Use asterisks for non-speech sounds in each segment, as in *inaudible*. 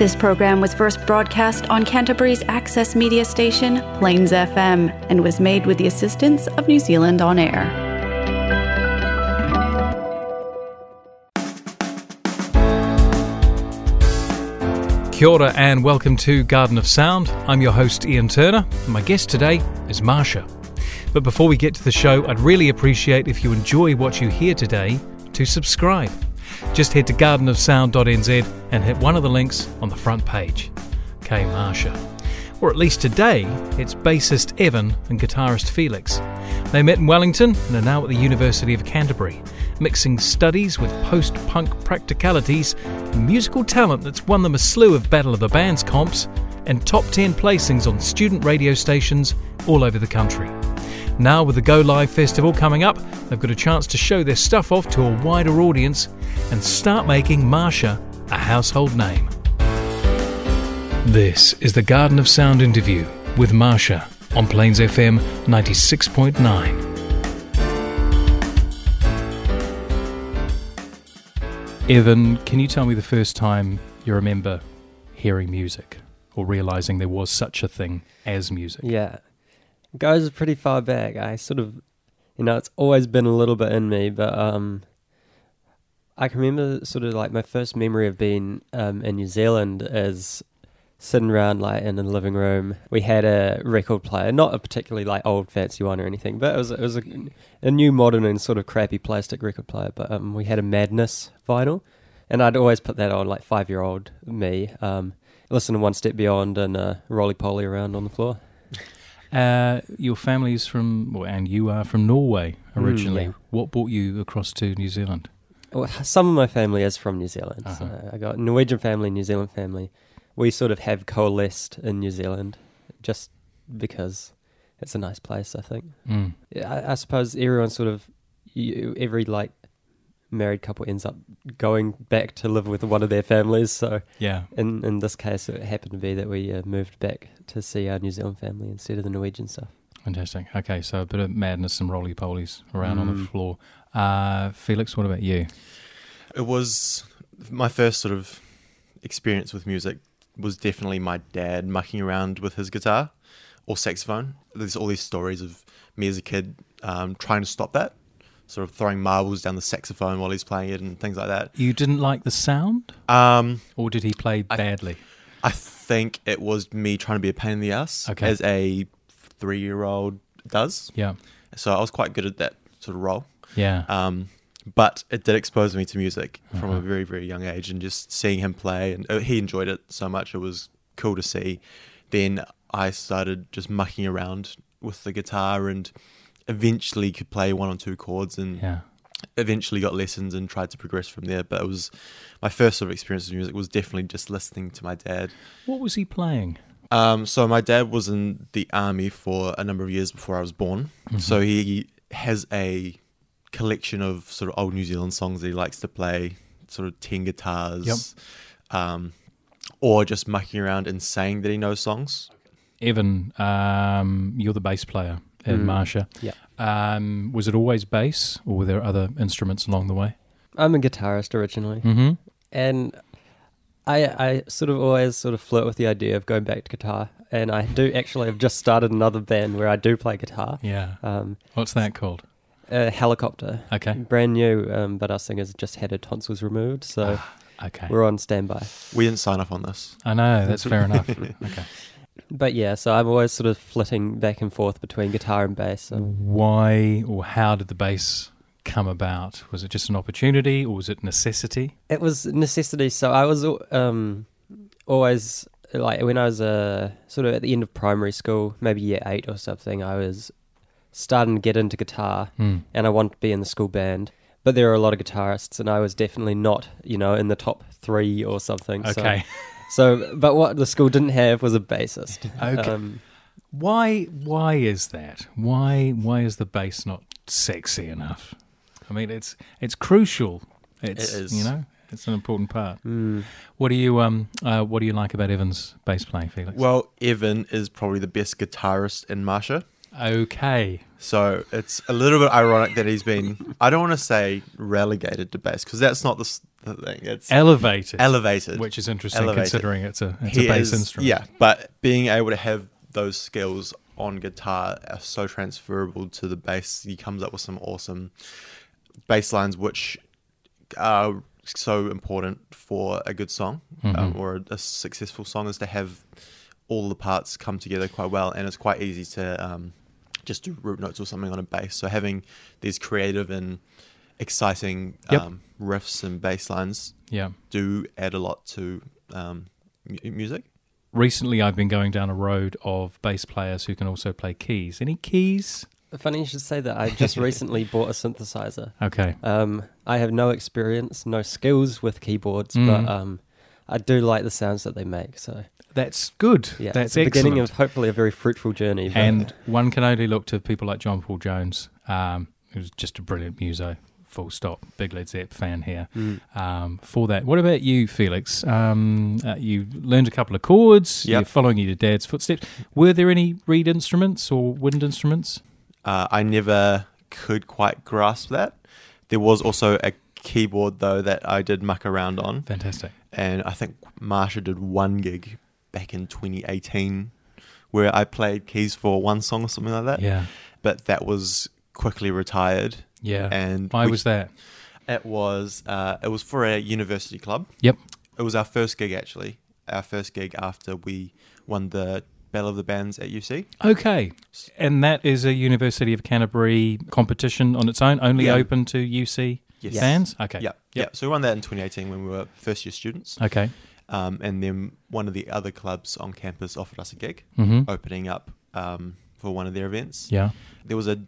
This program was first broadcast on Canterbury's access media station, Plains FM, and was made with the assistance of New Zealand On Air. Kia ora and welcome to Garden of Sound. I'm your host Ian Turner, and my guest today is Marsha. But before we get to the show, I'd really appreciate if you enjoy what you hear today to subscribe. Just head to gardenofsound.nz and hit one of the links on the front page. K Marsha. Or at least today, it's bassist Evan and guitarist Felix. They met in Wellington and are now at the University of Canterbury, mixing studies with post punk practicalities and musical talent that's won them a slew of Battle of the Bands comps and top 10 placings on student radio stations all over the country. Now, with the Go Live Festival coming up, they've got a chance to show their stuff off to a wider audience and start making Marsha a household name. This is the Garden of Sound interview with Marsha on Plains FM 96.9. Evan, can you tell me the first time you remember hearing music or realizing there was such a thing as music? Yeah. Goes pretty far back. I sort of, you know, it's always been a little bit in me, but um, I can remember sort of like my first memory of being um, in New Zealand is sitting around like in the living room. We had a record player, not a particularly like old fancy one or anything, but it was it was a, a new modern and sort of crappy plastic record player. But um, we had a Madness vinyl, and I'd always put that on like five year old me. Um, listen to One Step Beyond and uh, Roly Poly around on the floor. Uh, your is from, well, and you are from Norway originally. yeah. What brought you across to New Zealand? Well, some of my family is from New Zealand. Uh-huh. So I got Norwegian family, New Zealand family. We sort of have coalesced in New Zealand just because it's a nice place, I think. Mm. I, I suppose everyone sort of, you, every like married couple ends up going back to live with one of their families. So Yeah. in, in this case, it happened to be that we uh, moved back to see our New Zealand family instead of the Norwegian stuff. Fantastic. Okay, so a bit of madness and roly polies around on the Mm. floor. Uh, Felix, what about you? It was my first sort of experience with music was definitely my dad mucking around with his guitar or saxophone. There's all these stories of me as a kid um, trying to stop that, sort of throwing marbles down the saxophone while he's playing it and things like that. You didn't like the sound, Um, or did he play I- badly? I think it was me trying to be a pain in the ass, Okay. as a three-year-old does. yeah, So I was quite good at that sort of role. yeah. Um, but it did expose me to music from Uh-huh. a very, very young age, and just seeing him play, and uh, he enjoyed it so much. It was cool to see. Then I started just mucking around with the guitar, and eventually could play one or two chords, and yeah. eventually got lessons and tried to progress from there. But it was my first sort of experience with music was definitely just listening to my dad. What was he playing? Um, so my dad was in the army for a number of years before I was born. Mm-hmm. So he has a collection of sort of old New Zealand songs that he likes to play, sort of ten guitars, um, or just mucking around and saying that he knows songs. Evan, um, you're the bass player in Mm. Marsha. Yeah. Um, was it always bass, or were there other instruments along the way? I'm a guitarist originally. Mm-hmm. and I I sort of always sort of flirt with the idea of going back to guitar, and I do actually have just started another band where I do play guitar. Yeah. Um, What's that called? a helicopter, Okay. brand new, um, but our singer's just had her tonsils removed, so Okay. we're on standby. We didn't sign up on this. I know that's fair enough. *laughs* Okay. But yeah, so I'm always sort of flitting back and forth between guitar and bass. So. Why or how did the bass come about? Was it just an opportunity, or was it necessity? It was necessity. So I was um, always like when I was uh, sort of at the end of primary school, maybe year eight or something. I was starting to get into guitar, Hmm. and I wanted to be in the school band. But there are a lot of guitarists, and I was definitely not, you know, in the top three or something. Okay. So, *laughs* but what the school didn't have was a bassist. Okay. Um, Why? Why is that? Why? Why is the bass not sexy enough? I mean, it's it's crucial. It's is. you know, it's an important part. mm, What do you um? Uh, what do you like about Evan's bass playing, Felix? Well, Evan is probably the best guitarist in Marsha. Okay. So it's a little bit ironic that he's been, I don't want to say relegated to bass because that's not the, the thing. It's Elevated. elevated. Which is interesting Elevated. considering it's a it's He a bass is- instrument. Yeah, but being able to have those skills on guitar are so transferable to the bass. He comes up with some awesome bass lines, which are so important for a good song um, Mhm. or a, a successful song is to have all the parts come together quite well, and it's quite easy to um, just do root notes or something on a bass. So having these creative and exciting Yep. um, riffs and bass lines Yeah. do add a lot to um, mu- music. Recently, I've been going down a road of bass players who can also play keys. Any keys? Funny you should say that. I just *laughs* recently bought a synthesizer. Okay. Um, I have no experience, no skills with keyboards, Mm. but um, I do like the sounds that they make. So That's good. yeah, That's it's the beginning of hopefully a very fruitful journey. but- and one can only look to people like John Paul Jones, um, who's just a brilliant muso. Full stop. Big Led Zepp fan here. Mm. Um, for that, what about you, Felix? Um, uh, you learned a couple of chords. Yep. You're following your dad's footsteps. Were there any reed instruments or wind instruments? Uh, I never could quite grasp that. There was also a keyboard though that I did muck around on, Fantastic. and I think Marsha did one gig back in 2018 where I played keys for one song or something like that. Yeah. But that was quickly retired, Yeah. and Why we- was that? it was uh, it was for a university club. Yep. It was our first gig actually. Our first gig after we won the Battle of the Bands at UC. Okay. And that is a University of Canterbury competition on its own, only Yeah. open to UC Yes. fans? Okay. Yeah, yeah. So we won that in 2018 when we were first year students. Okay. Um, and then one of the other clubs on campus offered us a gig, hmm opening up um, for one of their events. Yeah. There was a,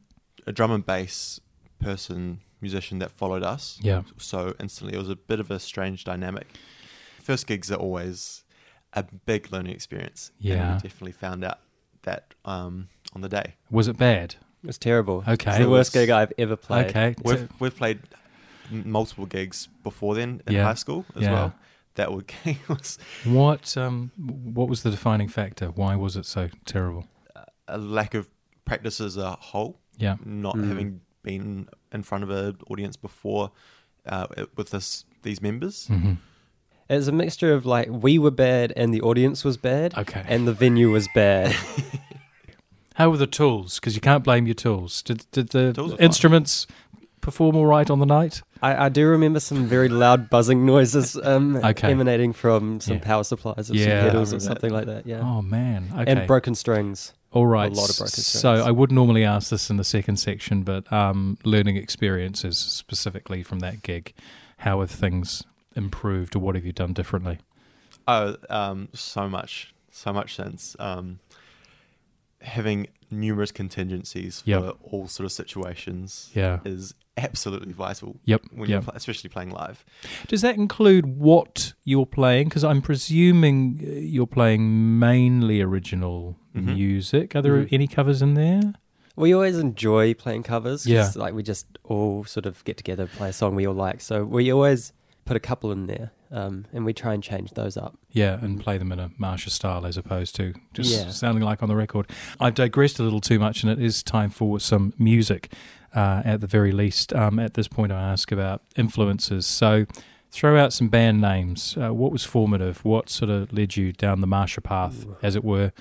a drum and bass person, musician that followed us. Yeah. So instantly, it was a bit of a strange dynamic. First gigs are always a big learning experience. And Yeah. we definitely found out that um, on the day. Was it bad? It was terrible. Okay. It's the worst It was- gig I've ever played. Okay. We've, we've played m- multiple gigs before then in Yeah. high school as Yeah. well. That would *laughs* was What um what was the defining factor? Why was it so terrible? a lack of practice as a whole. Yeah. not Mm. having been in front of an audience before uh, with this these members. hmm It was a mixture of like we were bad and the audience was bad, Okay. and the venue was bad. *laughs* How were the tools? Because you can't blame your tools. Did did the Tools instruments perform all right on the night? I, I do remember some very loud buzzing noises um, *laughs* Okay. emanating from some Yeah. power supplies or Yeah, some pedals remember or that. something like that. Yeah, Oh man. Okay. and broken strings. All right. A lot of broken strings. So. I would normally ask this in the second section, but um, learning experiences specifically from that gig. How have things improved, or what have you done differently? Oh, um, so much, so much since um, having numerous contingencies for Yep. all sort of situations Yeah. is absolutely vital. Yep. When Yep. you're pl- especially playing live. Does that include what you're playing? Because I'm presuming uh, you're playing mainly original Mhm. music. Are there Mhm. any covers in there? We always enjoy playing covers. Yeah. like we just all sort of get together, play a song we all like. So we always put a couple in there, um, and we try and change those up. Yeah, and play them in a Marsha style as opposed to just Yeah. sounding like on the record. I've digressed a little too much, and it is time for some music. Uh, at the very least, um, at this point, I ask about influences. So, throw out some band names. Uh, what was formative? What sort of led you down the Marsha path, Ooh. as it were?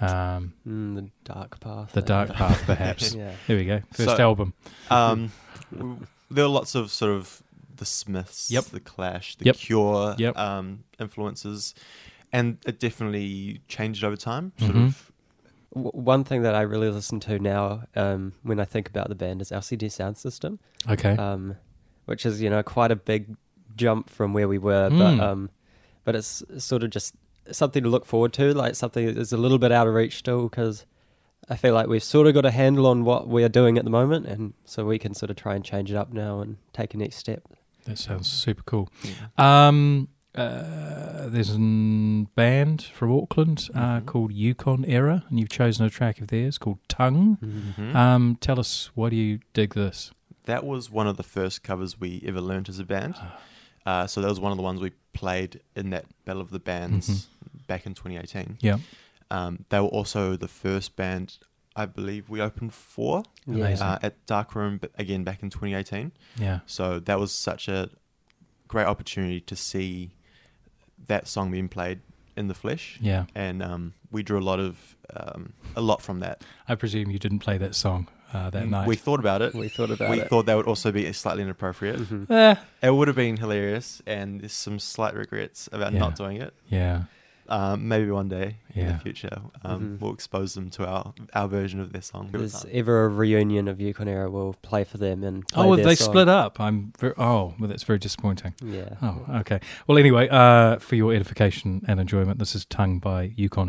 Um, Mm, the dark path. the dark path, *laughs* perhaps. yeah. There we go. First So- album. Um, *laughs* there are lots of sort of the Smiths, Yep. the Clash, the Yep. Cure Yep. um, influences, and it definitely changed over time. Sort Mhm. of W- one thing that I really listen to now, um, when I think about the band, is LCD Soundsystem, Okay. um, which is you know quite a big jump from where we were, Mm. but um, but it's sort of just something to look forward to, like something that is a little bit out of reach still, because I feel like we've sort of got a handle on what we're doing at the moment, and so we can sort of try and change it up now and take a next step. that sounds super cool. yeah. Um, uh, there's a band from Auckland uh, Mhm. called Yukon Era, and you've chosen a track of theirs called Tongue. Mhm. Um, tell us, why do you dig this? that was one of the first covers we ever learnt as a band. Ah. Uh, so that was one of the ones we played in that Battle of the Bands Mm-hmm. back in 2018. Yeah, Um, they were also the first band I believe we opened for Amazing. uh, at Dark Room again back in 2018. yeah, So that was such a great opportunity to see that song being played in the flesh. Yeah. and um, we drew a lot of um, a lot from that. I presume you didn't play that song uh, that night. We thought about it. We thought about we it. thought that would also be slightly inappropriate. Mhm. Eh, It would have been hilarious, and there's some slight regrets about Yeah. not doing it. yeah. Um, maybe one day in the future, um, Mhm. we'll expose them to our our version of their song. If there's ever a reunion of Yukon Era, we'll play for them and play Oh, their they song. split up. I'm very, oh, well, that's very disappointing. Yeah. Oh, okay. Well, anyway, uh, for your edification and enjoyment, this is Tongue by Yukon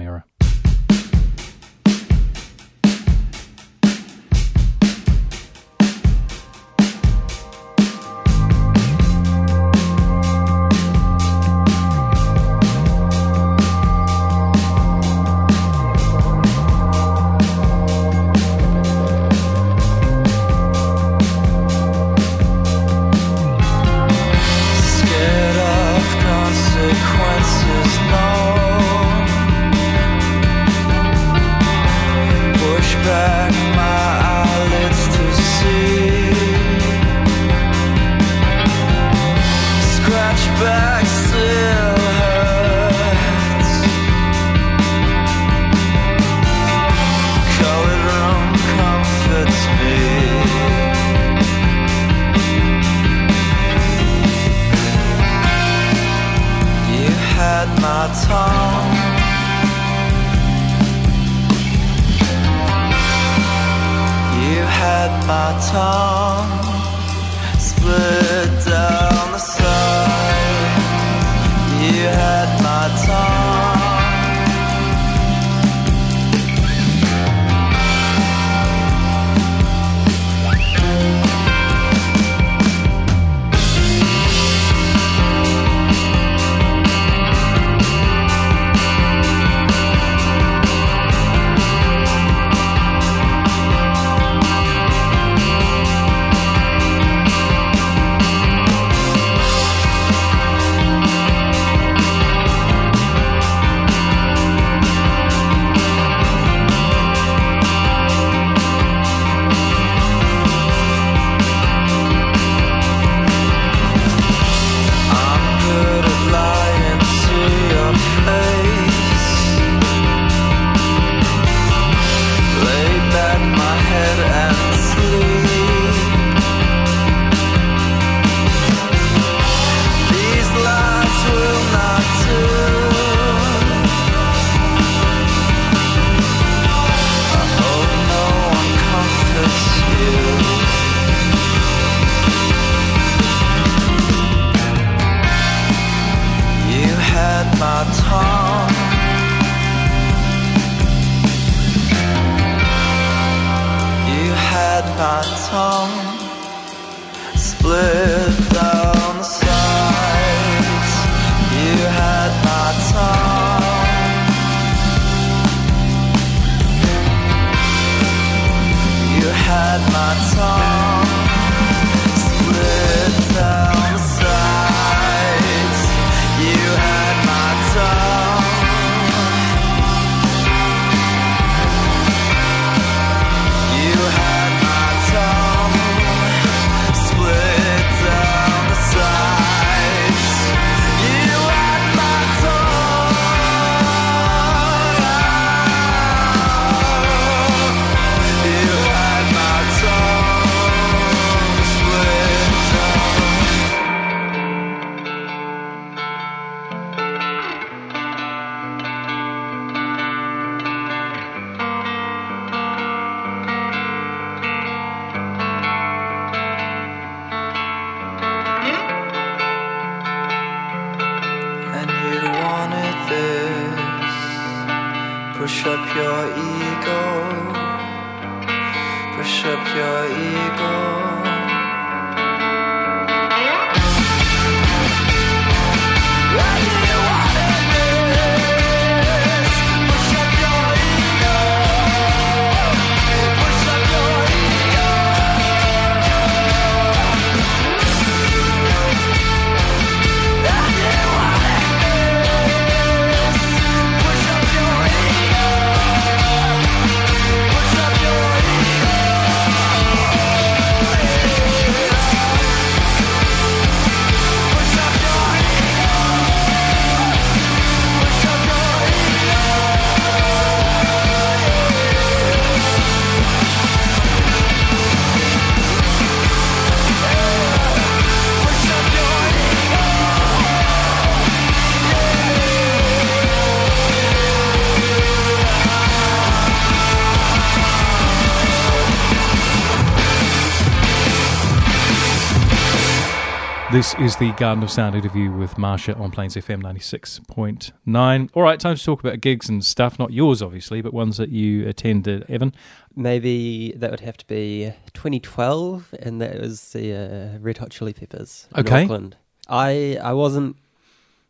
This is the Garden of Sound interview with Marsha on Plains FM 96.9. All right, time to talk about gigs and stuff. Not yours, obviously, but ones that you attended, Evan. Maybe that would have to be 2012, and that was the uh, Red Hot Chili Peppers in Okay. Auckland. I I wasn't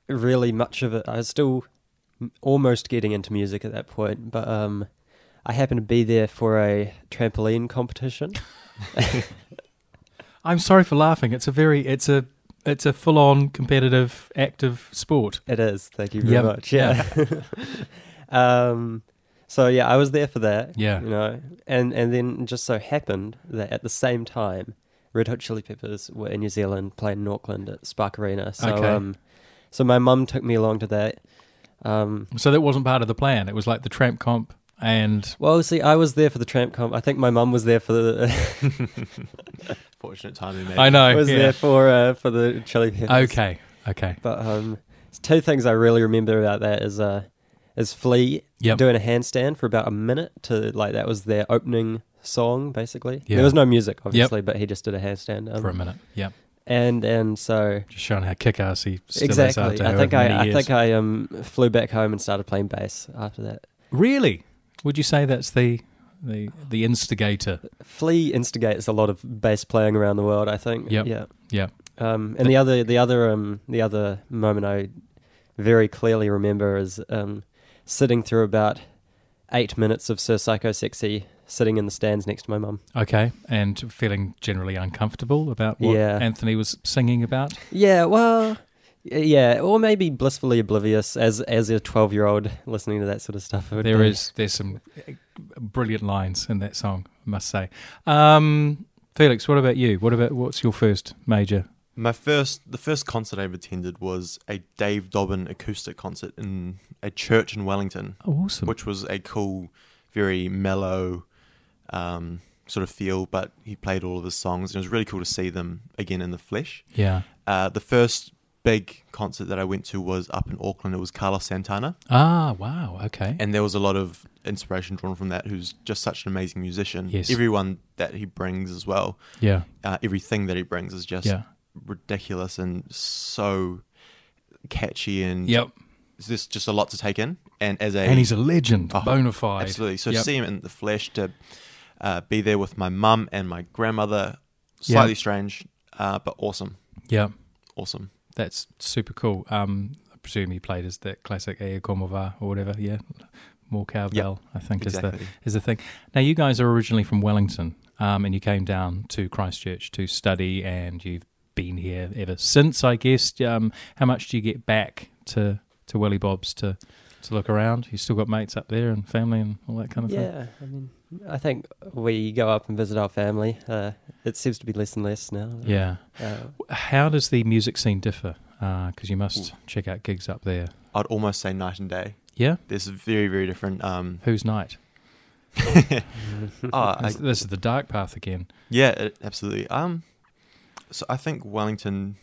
really much of it. I was still almost getting into music at that point, but um, I happened to be there for a trampoline competition. *laughs* I'm sorry for laughing. It's a very, it's a, it's a full-on competitive, active sport. It is. Thank you very Yep. much. Yeah. *laughs* um. So yeah, I was there for that. Yeah. You know, and and then just so happened that at the same time, Red Hot Chili Peppers were in New Zealand playing in Auckland at Spark Arena. So Okay. um, so my mum took me along to that. Um. So that wasn't part of the plan. It was like the tramp comp and Well, see, I was there for the tramp comp. I think my mum was there for the *laughs* *laughs* Fortunate timing, maybe. I know. I was yeah. there for uh, for the Chili Peppers. Okay. Okay. But um, two things I really remember about that is uh, is Flea Yep. doing a handstand for about a minute to like that was their opening song basically. Yeah. There was no music obviously, but he just did a handstand um, For a minute. Yeah. And and so Just showing how kick-ass he still is exactly, after I think I many I years. think I um flew back home and started playing bass after that. Really? Would you say that's the the the instigator? Flea instigates a lot of bass playing around the world. I think. Yep. Yeah. Yeah. Um, and the other, the other, um, the other moment I very clearly remember is um, sitting through about eight minutes of Sir Psycho Sexy, sitting in the stands next to my mum. Okay. And feeling generally uncomfortable about what Yeah. Anthony was singing about? Yeah, well, yeah, or maybe blissfully oblivious as as a twelve year old listening to that sort of stuff. There be. is there's some brilliant lines in that song, I must say. Um, Felix, what about you? What about what's your first major? My first, the first concert I ever attended was a Dave Dobbyn acoustic concert in a church in Wellington, Oh, awesome. which was a cool, very mellow um, sort of feel. But he played all of his songs, and it was really cool to see them again in the flesh. yeah. Uh, the first big concert that I went to was up in Auckland. It was Carlos Santana, Ah, wow. Okay. and there was a lot of inspiration drawn from that. Who's just such an amazing musician. Yes. Everyone that he brings as well, yeah. uh, everything that he brings is just Yeah. ridiculous and so catchy and Yep. there's just a lot to take in. And as a And he's a legend, Oh, bona fide. absolutely so Yep. to see him in the flesh to uh, be there with my mum and my grandmother, slightly strange, uh, but awesome, Yeah. awesome. That's super cool. Um, I presume he played as that classic Oye Como Va or whatever. Yeah, more cowbell. I think is the is the thing. Now you guys are originally from Wellington, um, and you came down to Christchurch to study, and you've been here ever since. I guess. Um, how much do you get back to to Welly Bob's to to look around? You still got mates up there and family and all that kind of thing. Yeah, I mean, I think we go up and visit our family. Uh, it seems to be less and less now. Yeah. Uh, How does the music scene differ? Because you must check out gigs up there. I'd almost say night and day. Yeah. There's a very very different. Um, Who's night? *laughs* *laughs* oh, I, This, this is the dark path again. Yeah, it, absolutely. Um, so I think Wellington,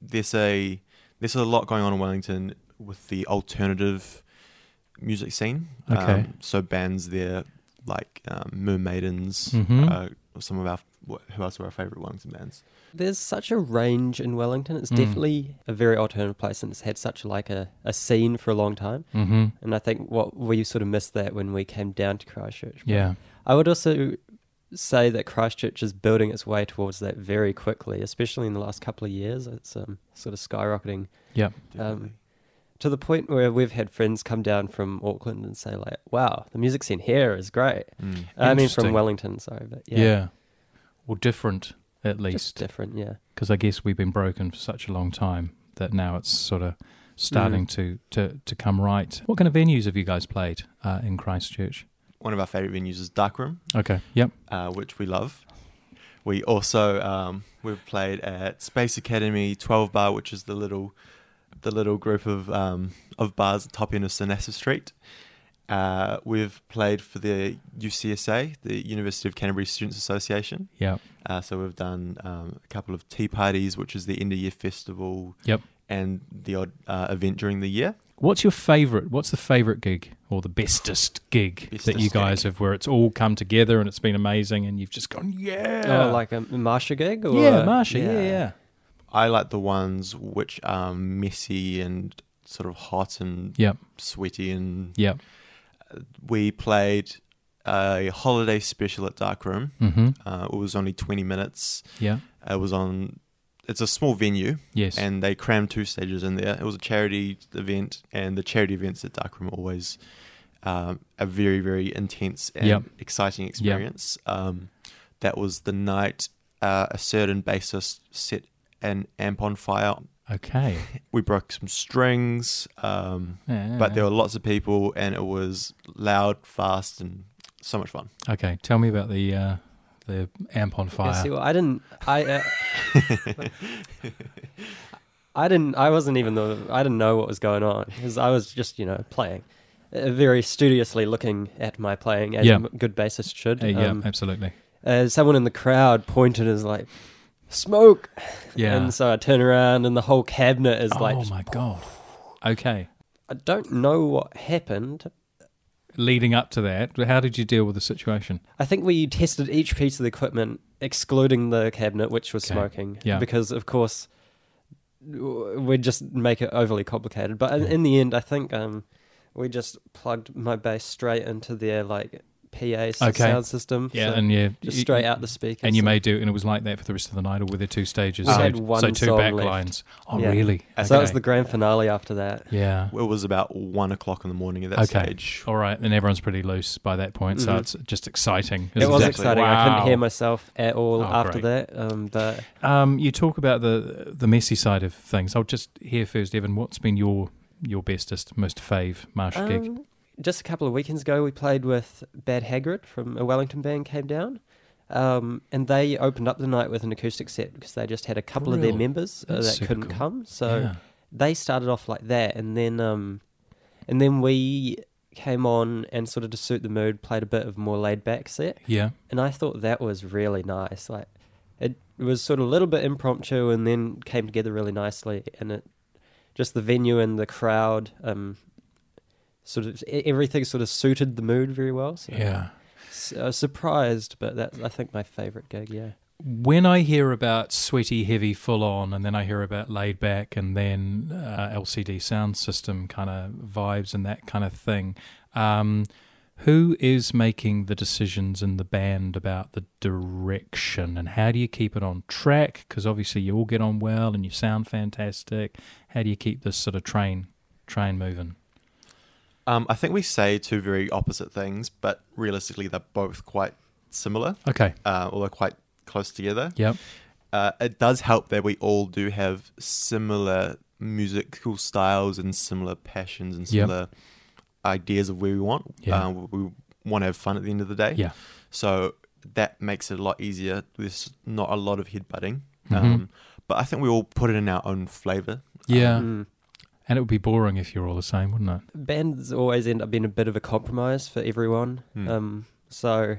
there's a there's a lot going on in Wellington with the alternative music scene. Okay. Um, so bands there like um, Mermaidens, Mhm. uh, some of our who else are our favorite Wellington bands? There's such a range in Wellington. It's Mm. definitely a very alternative place, and it's had such like a, a scene for a long time. Mm-hmm. And I think what we sort of missed that when we came down to Christchurch. But Yeah. I would also say that Christchurch is building its way towards that very quickly, especially in the last couple of years. It's um, sort of skyrocketing Yeah, Definitely. To the point where we've had friends come down from Auckland and say like, "Wow, the music scene here is great." Mm. I mean, from Wellington, sorry, but Yeah. yeah, Or different, at just least. different. Yeah. Because I guess we've been broken for such a long time that now it's sort of starting Mm. to, to, to come right. What kind of venues have you guys played uh, in Christchurch? One of our favorite venues is Darkroom, Okay. Yep. uh, which we love. We also um, we've played at Space Academy, Twelve Bar, which is the little the little group of um, of bars at the top end of St Asaph Street. Uh, we've played for the UCSA, the University of Canterbury Students Association. Yep. Uh, so we've done um, a couple of tea parties, which is the end of year festival, Yep. and the odd uh, event during the year. What's your favorite? What's the favorite gig or the bestest gig that you guys gig. have, where it's all come together and it's been amazing, and you've just gone, yeah, Oh, like a Marsha gig? Or yeah, Marsha, yeah, yeah. I like the ones which are messy and sort of hot and Yep. sweaty. And Yep. we played a holiday special at Dark Room. Mm-hmm. Uh, it was only 20 minutes. Yeah. It was on. It's a small venue, Yes. and they crammed two stages in there. It was a charity event, and the charity events at Dark Room are always um, a very, very intense and Yep. exciting experience. Um, that was the night uh, a certain bassist set an amp on fire. okay. *laughs* We broke some strings, um, Yeah. but there were lots of people, and it was loud, fast, and so much fun. Okay. Tell me about the uh, the amp on Yeah, fire. see, well, I didn't. I. Uh, *laughs* I didn't. I wasn't even the. I didn't know what was going on because I was just, you know, playing, uh, very studiously looking at my playing as Yeah. a good bassist should. Uh, yeah. Um, absolutely. uh, someone in the crowd pointed as like, "Smoke!" Yeah. And so I turn around and the whole cabinet is like, oh my god. Okay. I don't know what happened. Leading up to that, how did you deal with the situation? I think we tested each piece of the equipment, excluding the cabinet, which was Okay. smoking. Yeah. Because, of course, w- we'd just make it overly complicated. But in, in the end, I think um, we just plugged my bass straight into their like PA Okay. sound system. Yeah, so and you just you- straight out the speakers. And you may do, and it was like that for the rest of the night, or were there two stages? We so, had one so two song back left. lines. Oh, Yeah. really? So that was the grand finale after that. yeah. It was about one o'clock in the morning at that Okay. stage. All right, and everyone's pretty loose by that point, so Mhm. it's just exciting. It isn't was Exactly. exciting. I couldn't hear myself at all Oh, after great. that. Um, but Um, you talk about the the messy side of things. I'll just hear first, Evan. What's been your your bestest, most fave marsh gig? Just a couple of weekends ago, we played with Bad Hagrid from a Wellington band came down, um, and they opened up the night with an acoustic set because they just had a couple of their members uh, that couldn't cool. come. So yeah. they started off like that, and then um, and then we came on and sort of to suit the mood, played a bit of more laid back set, yeah, and I thought that was really nice. Like it was sort of a little bit impromptu, and then came together really nicely, and it just the venue and the crowd. Um, Sort of everything sort of suited the mood very well. So yeah. Uh, surprised, but that's I think my favorite gig. Yeah, When I hear about sweaty, heavy, full on, and then I hear about laid back, and then uh, LCD Soundsystem kind of vibes and that kind of thing, um, who is making the decisions in the band about the direction, and how do you keep it on track? Because obviously you all get on well and you sound fantastic. How do you keep this sort of train train moving? Um, I think we say two very opposite things, but realistically, they're both quite similar, Okay. uh, or they're quite close together. Yep. Uh, it does help that we all do have similar musical styles and similar passions and Yep. similar ideas of where we want. Yeah. Uh, we want to have fun at the end of the day. Yeah. So that makes it a lot easier. There's not a lot of headbutting. Mhm. Um, but I think we all put it in our own flavor. Yeah. Mm. And it would be boring if you're all the same, wouldn't it? bands always end up being a bit of a compromise for everyone. Hmm. Um, so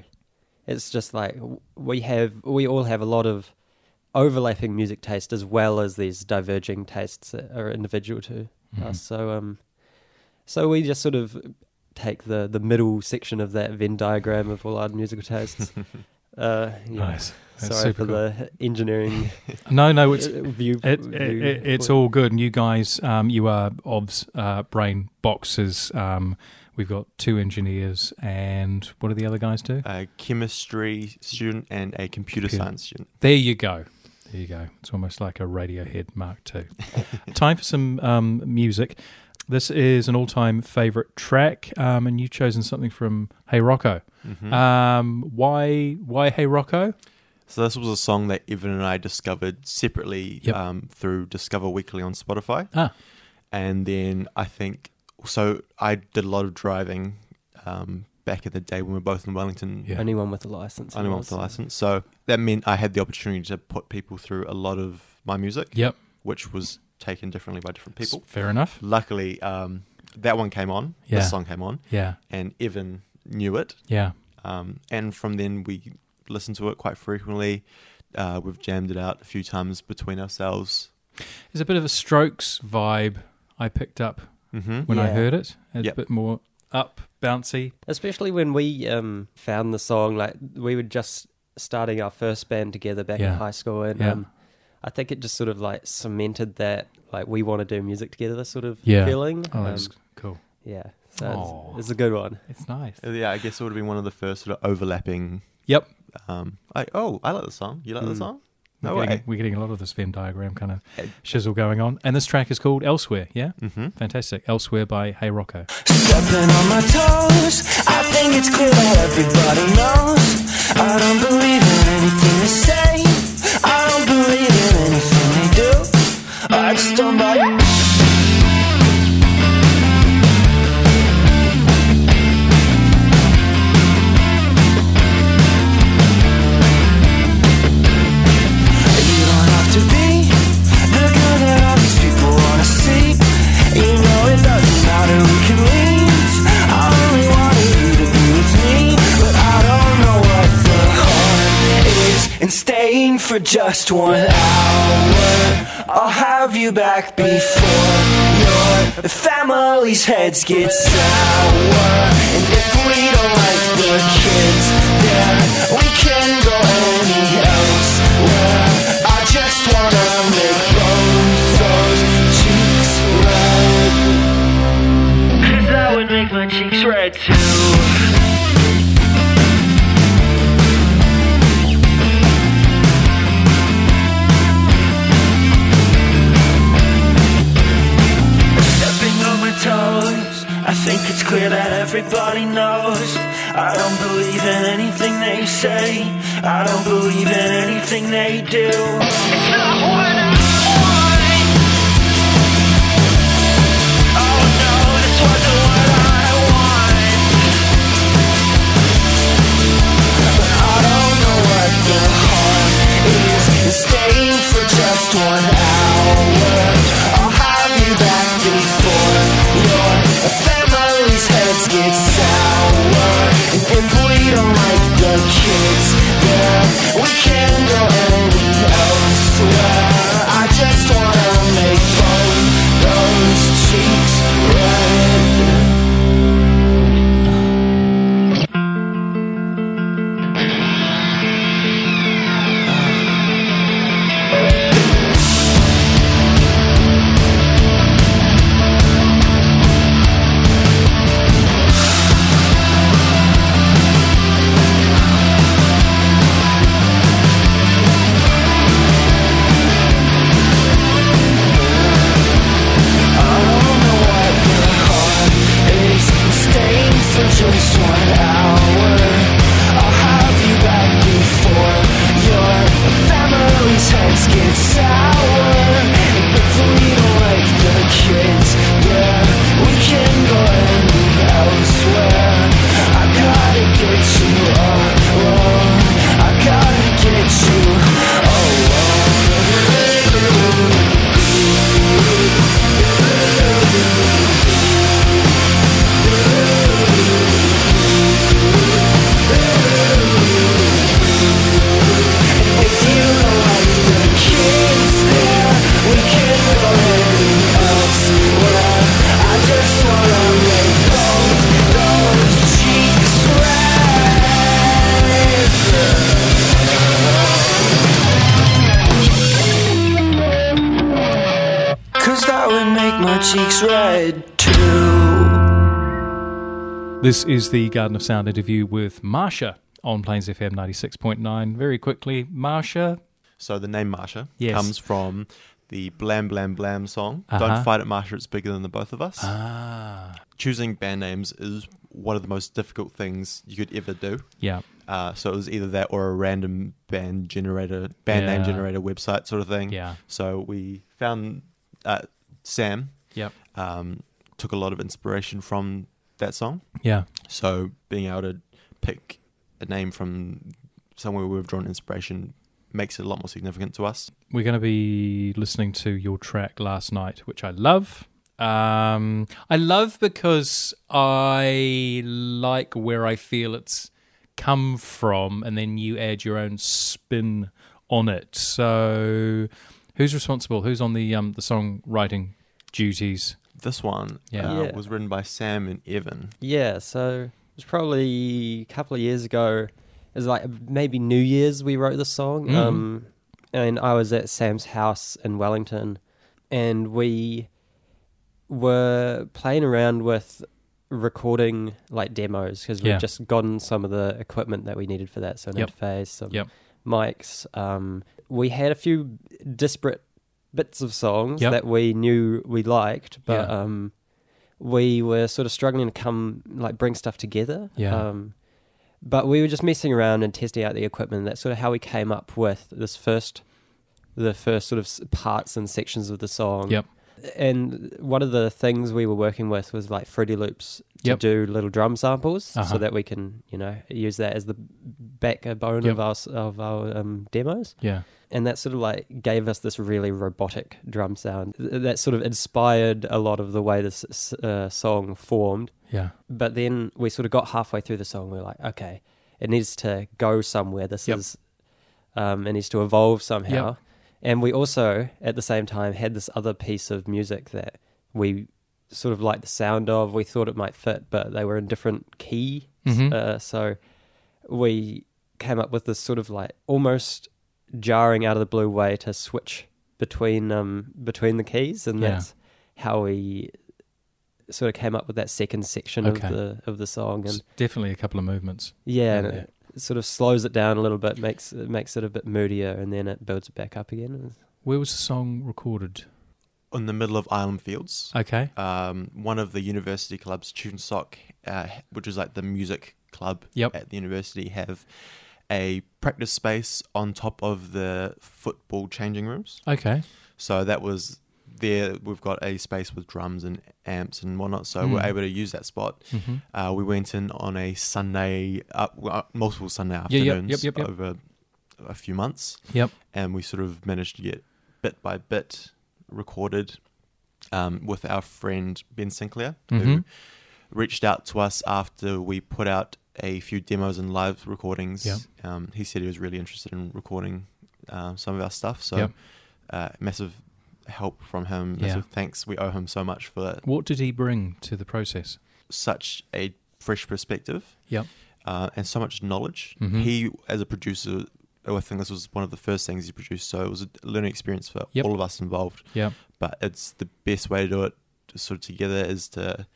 it's just like we have, we all have a lot of overlapping music taste as well as these diverging tastes that are individual to Mhm. us. So um, so we just sort of take the the middle section of that Venn diagram of all our musical tastes. *laughs* uh, yeah. Nice. That's Sorry for cool. the engineering *laughs* No, no, it's *laughs* view. It, view it, it- it's all good. And you guys, um, you are OBS uh, brain boxes. Um, we've got two engineers, and what do the other guys do? A chemistry student and a computer Computer. science student. There you go. There you go. It's almost like a Radiohead Mark II. *laughs* Time for some um, music. This is an all-time favorite track, um, and you've chosen something from Hey Rocco. Mhm. Um, why? Why Hey Rocco? So this was a song that Evan and I discovered separately Yep. um, through Discover Weekly on Spotify, Ah, and then I think so. I did a lot of driving um, back in the day when we were both in Wellington. Yeah. Anyone with a license. Only one with a license. So that meant I had the opportunity to put people through a lot of my music, yep. which was taken differently by different people. Fair enough. Luckily, um, that one came on. Yeah. This song came on, Yeah. and Evan knew it. Yeah. Um, and from then we listened to it quite frequently. Uh, we've jammed it out a few times between ourselves. There's a bit of a Strokes vibe I picked up Mm-hmm. when I heard it. It's Yep. a bit more up, bouncy. Especially when we um, found the song, like we were just starting our first band together back Yeah. in high school, and Yeah. um, I think it just sort of like cemented that like we want to do music together this sort of Yeah. feeling. Oh, that's Um, cool. yeah, so it's, it's a good one. It's nice. Yeah, I guess it would have been one of the first sort of overlapping. Yep. Um, like, oh, I like the song. You like the Mm. song? We're No getting, way. we're getting a lot of this Venn diagram kind of shizzle going on. And this track is called Elsewhere, yeah? Mm-hmm. Fantastic. Elsewhere by Hey Rocco. Stepping on my toes. I think it's clear that everybody knows. I don't believe in anything they say. One hour. I'll have you back before your family's heads get sour. And if we don't like the kids there, we can go any elsewhere. I just wanna make both those cheeks red. Cause that would make my cheeks red too. Clear that everybody knows. I don't believe in anything they say. I don't believe in anything they do. It's not what I want. Oh no, this wasn't what I want. But I don't know what the harm is in staying for just one hour. I'll have you back before your family's heads get sour. And if we don't like the kids there, we can This is the Garden of Sound interview with Marsha on Plains FM 96.9. Very quickly, Marsha, So the name Marsha Yes. comes from the Blam Blam Blam song. Uh-huh. Don't fight it, Marsha. It's bigger than the both of us. ah, Choosing band names is one of the most difficult things you could ever do. yeah, Uh, so it was either that or a random band generator, band name generator website sort of thing. yeah, So we found uh, Sam yep, um, took a lot of inspiration from that song. yeah, So being able to pick a name from somewhere we've drawn inspiration makes it a lot more significant to us. We're going to be listening to your track last night, which I love. Um, I love because I like where I feel it's come from, and then you add your own spin on it. So, who's responsible? Who's on the um the songwriting duties? This one Yeah. uh, Yeah. was written by Sam and Evan. Yeah, so it was probably a couple of years ago. It was like maybe New Year's we wrote the song. Mm. Um, and I was at Sam's house in Wellington, and we were playing around with recording like demos because Yeah. we'd just gotten some of the equipment that we needed for that, so an Yep. interface, some Yep. mics. Um, we had a few disparate bits of songs Yep. that we knew we liked, but Yeah. um, we were sort of struggling to come like bring stuff together. Yeah. Um, but we were just messing around and testing out the equipment. That's sort of how we came up with this first, the first sort of parts and sections of the song. Yep. And one of the things we were working with was like Fruity Loops to Yep. do little drum samples, Uh-huh. so that we can, you know, use that as the backbone Yep. of our of our um, demos Yeah. and that sort of like gave us this really robotic drum sound that sort of inspired a lot of the way this uh, song formed Yeah. but then we sort of got halfway through the song we were like okay it needs to go somewhere this Yep. is um, it needs to evolve somehow. And we also at the same time had this other piece of music that we sort of liked the sound of we thought it might fit but they were in different key Mhm. uh, so we came up with this sort of like almost jarring out of the blue way to switch between um between the keys and Yeah. that's how we sort of came up with that second section Okay. of the of the song It's and definitely a couple of movements. yeah sort of slows it down a little bit makes it makes it a bit moodier and then it builds it back up again Where was the song recorded? In the middle of Ilam Fields, Okay. um, one of the university clubs, TuneSoc, uh, which is like the music club Yep. at the university, have a practice space on top of the football changing rooms. Okay. So that was there. We've got a space with drums and amps and whatnot. So we're Mm. able to use that spot. hmm Uh, we went in on a Sunday, uh, multiple Sunday Yeah, yep, afternoons yep, yep, over a few months, Yep. and we sort of managed to get bit by bit recorded um, with our friend Ben Sinclair, who Mhm. reached out to us after we put out a few demos and live recordings. Yep. Um, he said he was really interested in recording uh, some of our stuff. So, Yep. uh, massive help from him. Yeah. Thanks. We owe him so much for that. What did he bring to the process? such a fresh perspective Yep. uh, and so much knowledge. Mhm. He, as a producer, I think this was one of the first things he produced, so it was a learning experience for Yep. all of us involved. Yep. But it's the best way to do it, sort of together, is to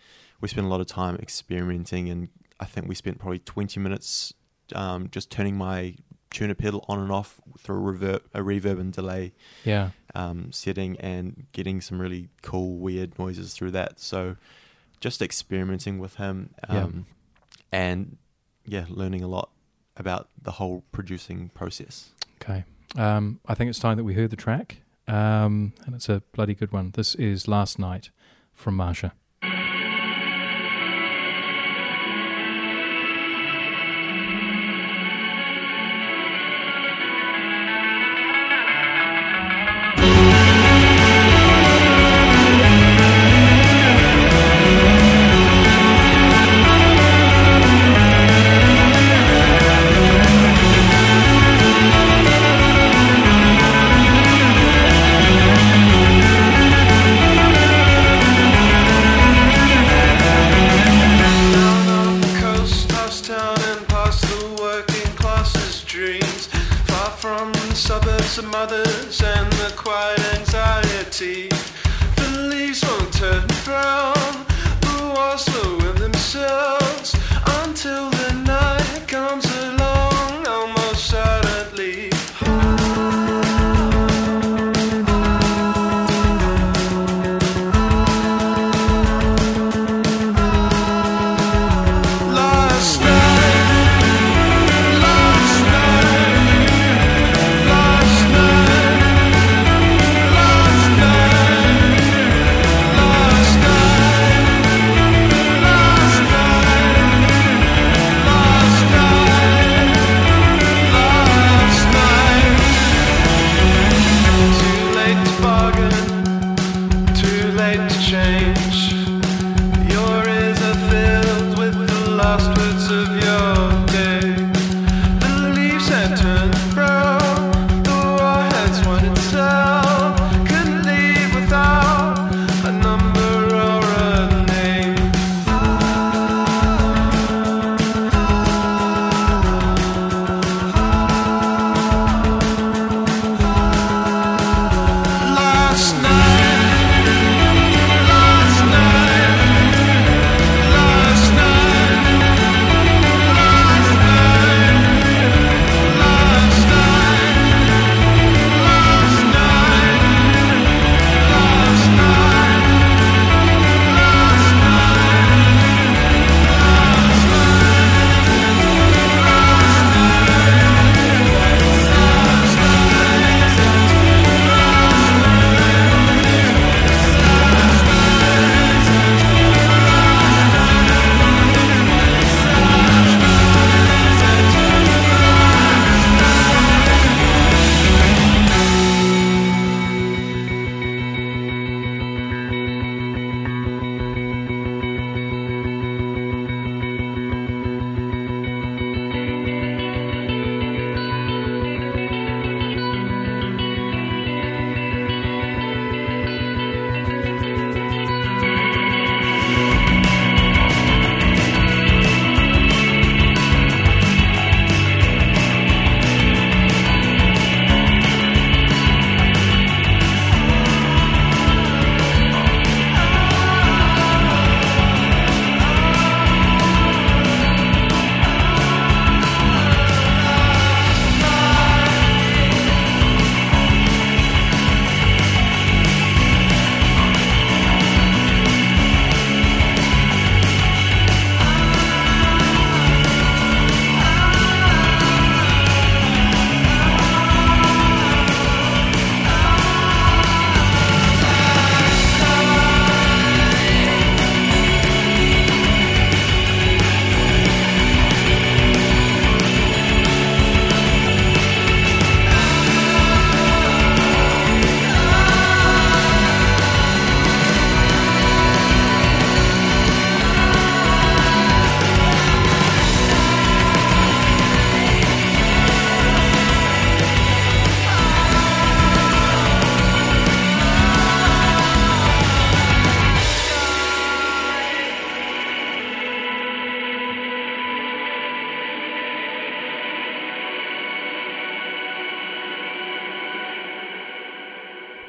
we spent a lot of time experimenting, and I think we spent probably twenty minutes um, just turning my tuner pedal on and off through a reverb, a reverb and delay Yeah. um, setting and getting some really cool, weird noises through that. So just experimenting with him Yeah. um, and yeah, learning a lot about the whole producing process. Okay. Um, I think it's time that we heard the track, um, and it's a bloody good one. This is Last Night from Marsha.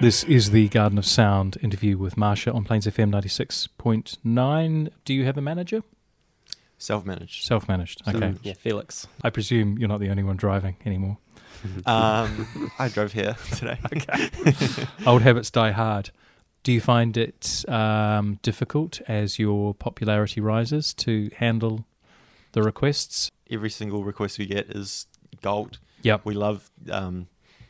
This is the Garden of Sound interview with Marsha on Plains FM 96.9. Do you have a manager? Self-managed. Self managed. Okay. Yeah, Felix. I presume you're not the only one driving anymore. *laughs* Um, I drove here *laughs* today. *laughs* Okay. Old habits die hard. Do you find it um, difficult as your popularity rises to handle the requests? Every single request we get is gold. Yep. We love um,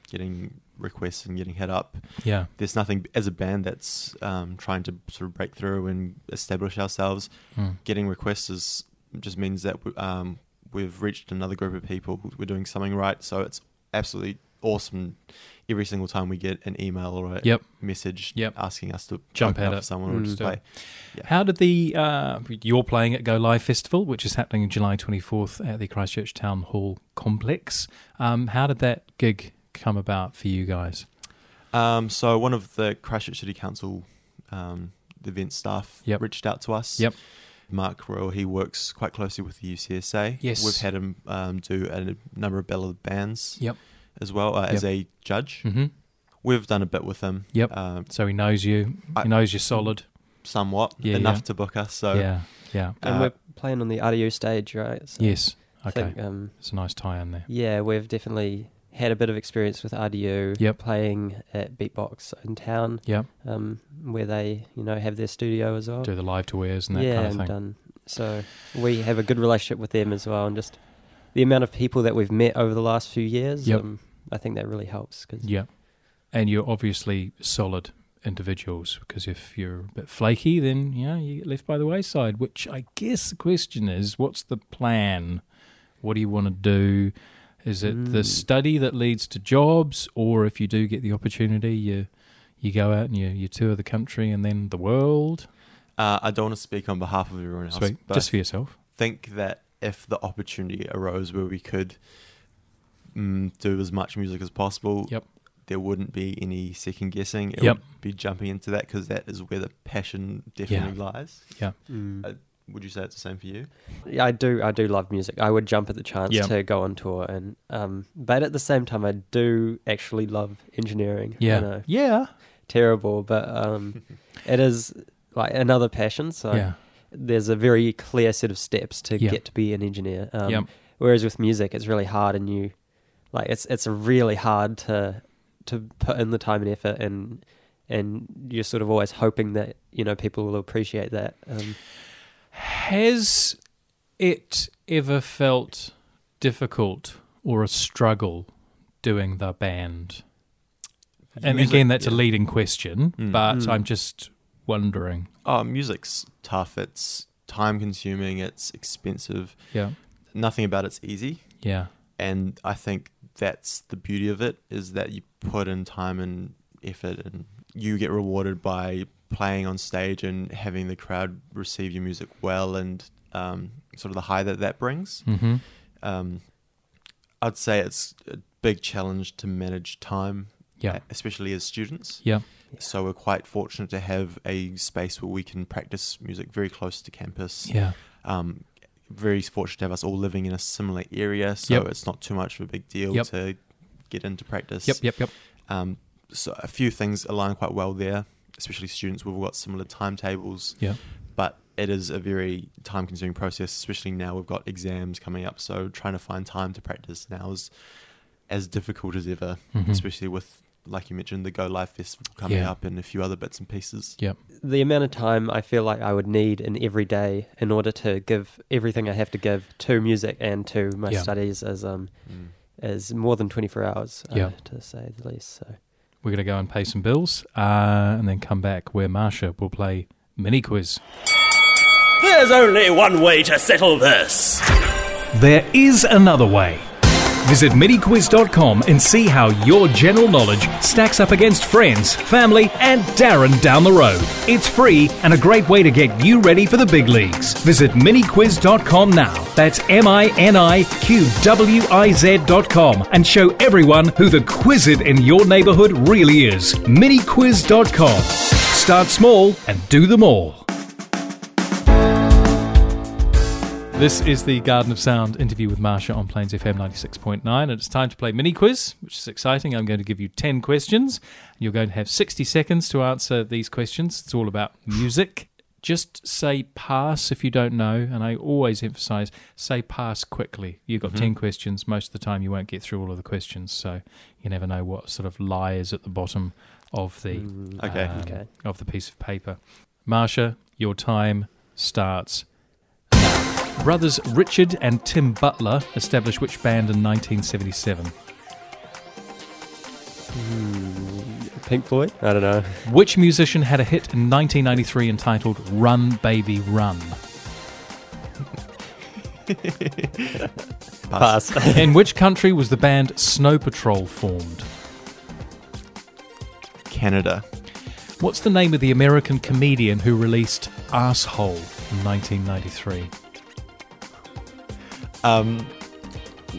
getting requests and getting hit up. Yeah. There's nothing as a band that's um, trying to sort of break through and establish ourselves. Mm. Getting requests is, just means that we, um, we've reached another group of people. We're doing something right. So it's absolutely awesome every single time we get an email or a Yep. message Yep. asking us to Jump out at up it. for someone or Mm. just play. Yeah. How did the uh, you're playing at Go Live Festival, which is happening July 24th at the Christchurch Town Hall complex? Um, how did that gig come about for you guys? Um, so one of the Christchurch City Council um, event staff Yep. reached out to us. Yep. Mark Royal, he works quite closely with the UCSA. Yes. We've had him um, do a number of ballad bands Yep. as well uh, as a judge. hmm We've done a bit with him. Yep. Um, So he knows you. I- he knows you're solid. somewhat Yeah, enough yeah. to book us. So yeah. Yeah. And Uh, we're playing on the RDU stage, right? So yes. Okay. think, um, It's a nice tie in there. yeah, we've definitely had a bit of experience with RDU. Yep. Playing at Beatbox in town, Yep. um, where they, you know, have their studio as well. Do the live tours and that yeah, kind of thing. done. So we have a good relationship with them as well, and just the amount of people that we've met over the last few years. Yep. Um, I think that really helps Yeah. And you're obviously solid individuals because if you're a bit flaky, then, you know, you get left by the wayside, which I guess the question is what's the plan? What do you want to do? Is it the Mm. study that leads to jobs, or if you do get the opportunity, you you go out and you, you tour the country and then the world? uh, I don't want to speak on behalf of everyone else, Sweet. but Just for yourself. think that if the opportunity arose where we could mm, do as much music as possible, Yep. there wouldn't be any second guessing. It Yep. would be jumping into that because that is where the passion definitely lies. Yeah. Mm. Would you say it's the same for you? Yeah, I do. I do love music. I would jump at the chance Yeah. to go on tour, and um, but at the same time, I do actually love engineering. Yeah. I know, Yeah. terrible, but um, *laughs* it is like another passion. So yeah. there's a very clear set of steps to Yeah. get to be an engineer. Um, Yep. Whereas with music, it's really hard, and you like it's it's really hard to to put in the time and effort, and and you're sort of always hoping that you know people will appreciate that. Um, Has it ever felt difficult or a struggle doing the band? And Music, again, that's a leading question, Mm. but Mm. I'm just wondering. Oh, music's tough. It's time consuming. It's expensive. Yeah, Nothing about it's easy. yeah, And I think that's the beauty of it is that you put in time and effort and you get rewarded by playing on stage and having the crowd receive your music well and um, sort of the high that that brings. hmm Um, I'd say it's a big challenge to manage time, yeah, especially as students. yeah, So we're quite fortunate to have a space where we can practice music very close to campus. yeah, Um, very fortunate to have us all living in a similar area, so Yep. it's not too much of a big deal Yep. to get into practice. yep, yep, yep. Um, so a few things align quite well there, especially students. We've all got similar timetables, Yeah, but it is a very time-consuming process, especially now we've got exams coming up. So trying to find time to practice now is as difficult as ever, Mhm. especially with, like you mentioned, the Go Live Festival coming Yeah. up and a few other bits and pieces. yep, the amount of time I feel like I would need in every day in order to give everything I have to give to music and to my Yeah. studies is um Mm. is more than twenty four hours, uh, Yeah. to say the least. So We're going to go and pay some bills uh, and then come back where Marsha will play mini quiz. There's only one way to settle this. There is another way. Visit miniquiz.com and see how your general knowledge stacks up against friends, family, and Darren down the road. It's free and a great way to get you ready for the big leagues. Visit miniquiz.com now. That's M I N I Q W I Z.com and show everyone who the Quizit in your neighborhood really is. Miniquiz.com. Start small and do them all. This is the Garden of Sound interview with Marsha on Plains FM 96.9, and it's time to play mini quiz, which is exciting. I'm going to give you 10 questions. You're going to have 60 seconds to answer these questions. It's all about music. Just say pass if you don't know, and I always emphasize say pass quickly. You've got 10 questions. Most of the time, you won't get through all of the questions, so you never know what sort of lie is at the bottom of the Okay. um, Okay. of the piece of paper. Marsha, your time starts. Brothers Richard and Tim Butler established which band in 1977? Hmm, Pink Floyd? I don't know. Which musician had a hit in 1993 entitled Run Baby Run? *laughs* Pass. In which country was the band Snow Patrol formed? Canada. What's the name of the American comedian who released Asshole in 1993? Um,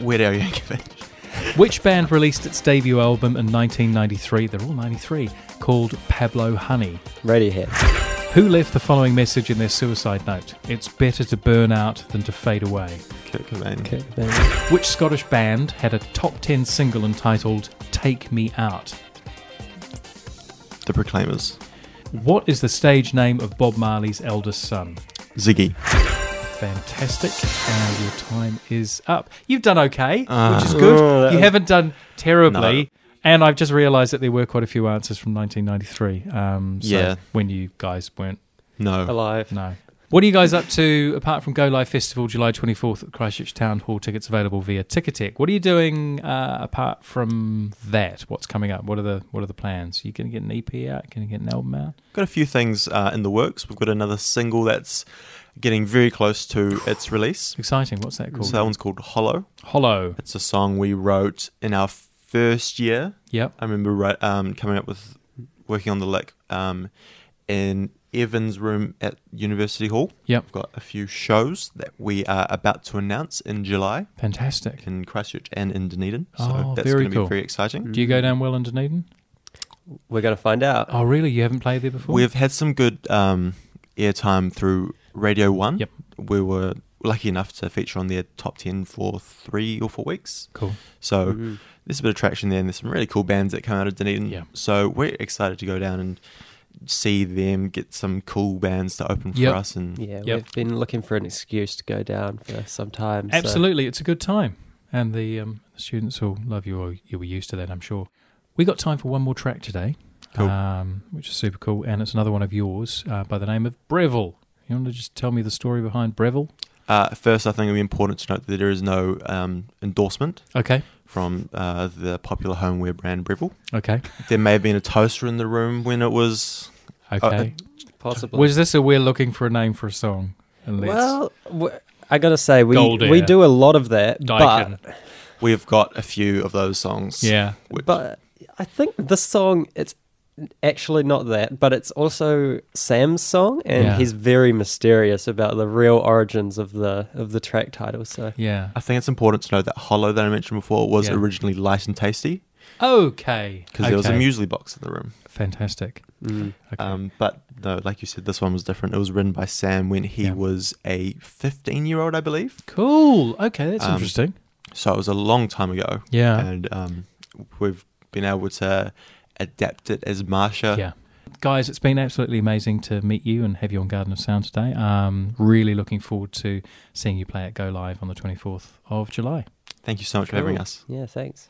Weird Al Yankovic. *laughs* Which band released its debut album in 1993? They're all 93, called Pablo Honey. Radiohead. Who left the following message in their suicide note? It's better to burn out than to fade away. Kurt Cobain. Okay, then. Which Scottish band had a top 10 single entitled Take Me Out? The Proclaimers. What is the stage name of Bob Marley's eldest son? Ziggy. Fantastic. And your time is up. You've done okay, Ah. which is good. Oh, that you haven't done terribly. No. And I've just realised that there were quite a few answers from 1993. Um, so Yeah. When you guys weren't. No. Alive. No. What are you guys up to apart from Go Live Festival July 24th at Christchurch Town Hall? Tickets available via Ticketek. What are you doing uh, apart from that? What's coming up? What are the What are the plans? you going to get an EP out? Going to get an album out? Got a few things uh, in the works. We've got another single that's getting very close to its *sighs* release. Exciting. What's that called? So that one's called Hollow. Hollow. It's a song we wrote in our first year. Yep. I remember write, um, coming up with working on the lick um, in Evan's room at University Hall. Yep. We've got a few shows that we are about to announce in July Fantastic. in Christchurch and in Dunedin. So Oh, that's going to cool. be very exciting. Do you go down well in Dunedin? We're going to find out. Oh, really? You haven't played there before? We've had some good um, airtime through Radio 1. Yep. We were lucky enough to feature on their top 10 for three or four weeks. Cool. So Mhm. there's a bit of traction there, and there's some really cool bands that come out of Dunedin. Yeah. So we're excited to go down and see them, get some cool bands to open for Yep. us. And Yeah, Yep. we've been looking for an excuse to go down for some time. so- Absolutely, it's a good time, and the, um, the students will love you. Or you'll be used to that, I'm sure. We got time for one more track today, Cool. um, which is super cool, and it's another one of yours uh, by the name of Breville. You want to just tell me the story behind Breville? uh, first, I think it'd be important to note that there is no um, endorsement Okay, from uh, the popular homeware brand Breville. okay, There may have been a toaster in the room when it was. okay. Possibly. Was this a we're looking for a name for a song? And well, I got to say, we, Gold we do a lot of that. Daikin. But, We've got a few of those songs. yeah, which- but I think this song, it's actually not that, but it's also Sam's song, and Yeah. he's very mysterious about the real origins of the of the track title. So yeah. I think it's important to know that Hollow that I mentioned before was Yeah. originally light and tasty Okay, because there was a okay. muesli box in the room. Fantastic. mm, Okay. Um, but no, like you said, this one was different. It was written by Sam when he Yeah. was a 15 year old, I believe. cool. Okay, that's Um, interesting. So it was a long time ago. Yeah. And um, we've been able to adapt it as Marsha. Yeah. Guys, it's been absolutely amazing to meet you and have you on Garden of Sound today. Um, really looking forward to seeing you play at Go Live on the 24th of July. Thank you so much for having us. Yeah, thanks.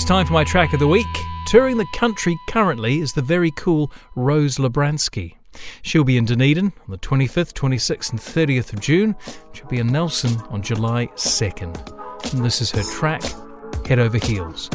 It's time for my track of the week. Touring the country currently is the very cool Rose Labransky. She'll be in Dunedin on the 25th, 26th, and 30th of June. She'll be in Nelson on July 2nd. And this is her track, Head Over Heels.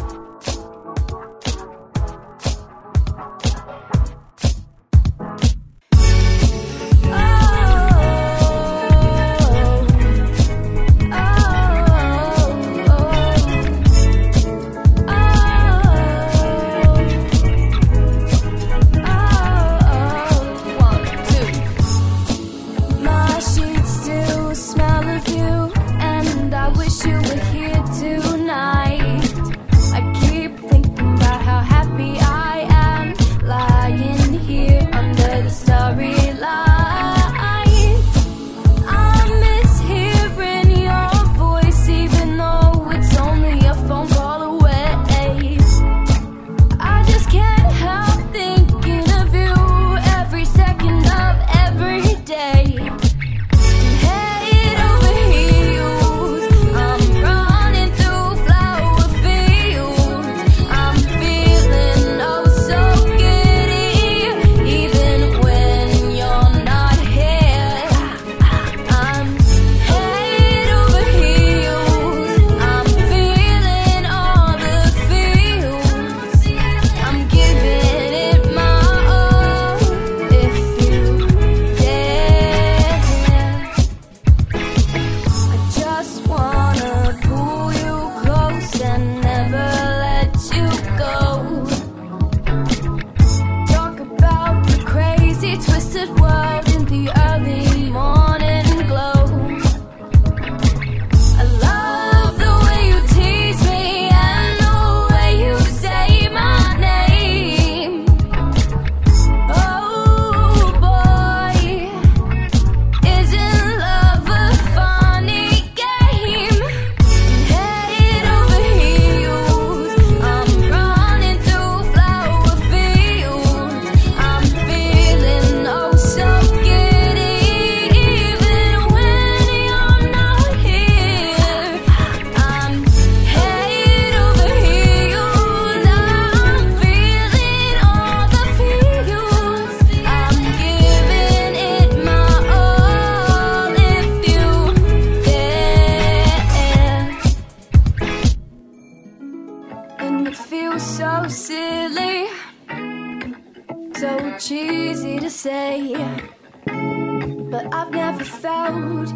But I've never felt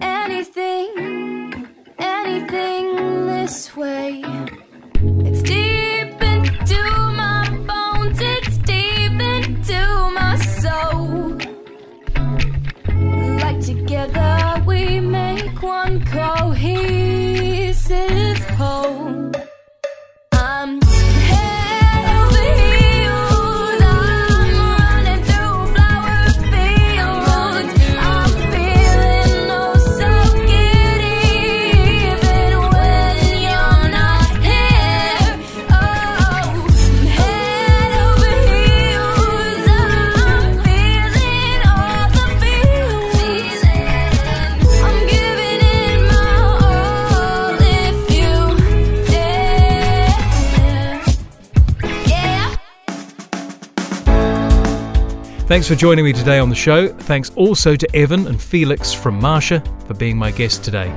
anything, anything this way. It's deep into my bones, it's deep into my soul. Like together we make one cohesive Thanks for joining me today on the show. Thanks also to Evan and Felix from Marsha for being my guests today.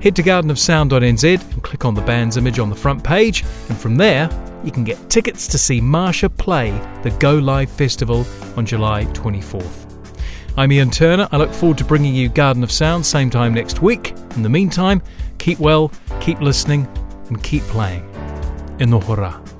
Head to gardenofsound.nz and click on the band's image on the front page, and from there you can get tickets to see Marsha play the Go Live Festival on July 24th. I'm Ian Turner. I look forward to bringing you Garden of Sound same time next week. In the meantime, keep well, keep listening, and keep playing. Hurrah.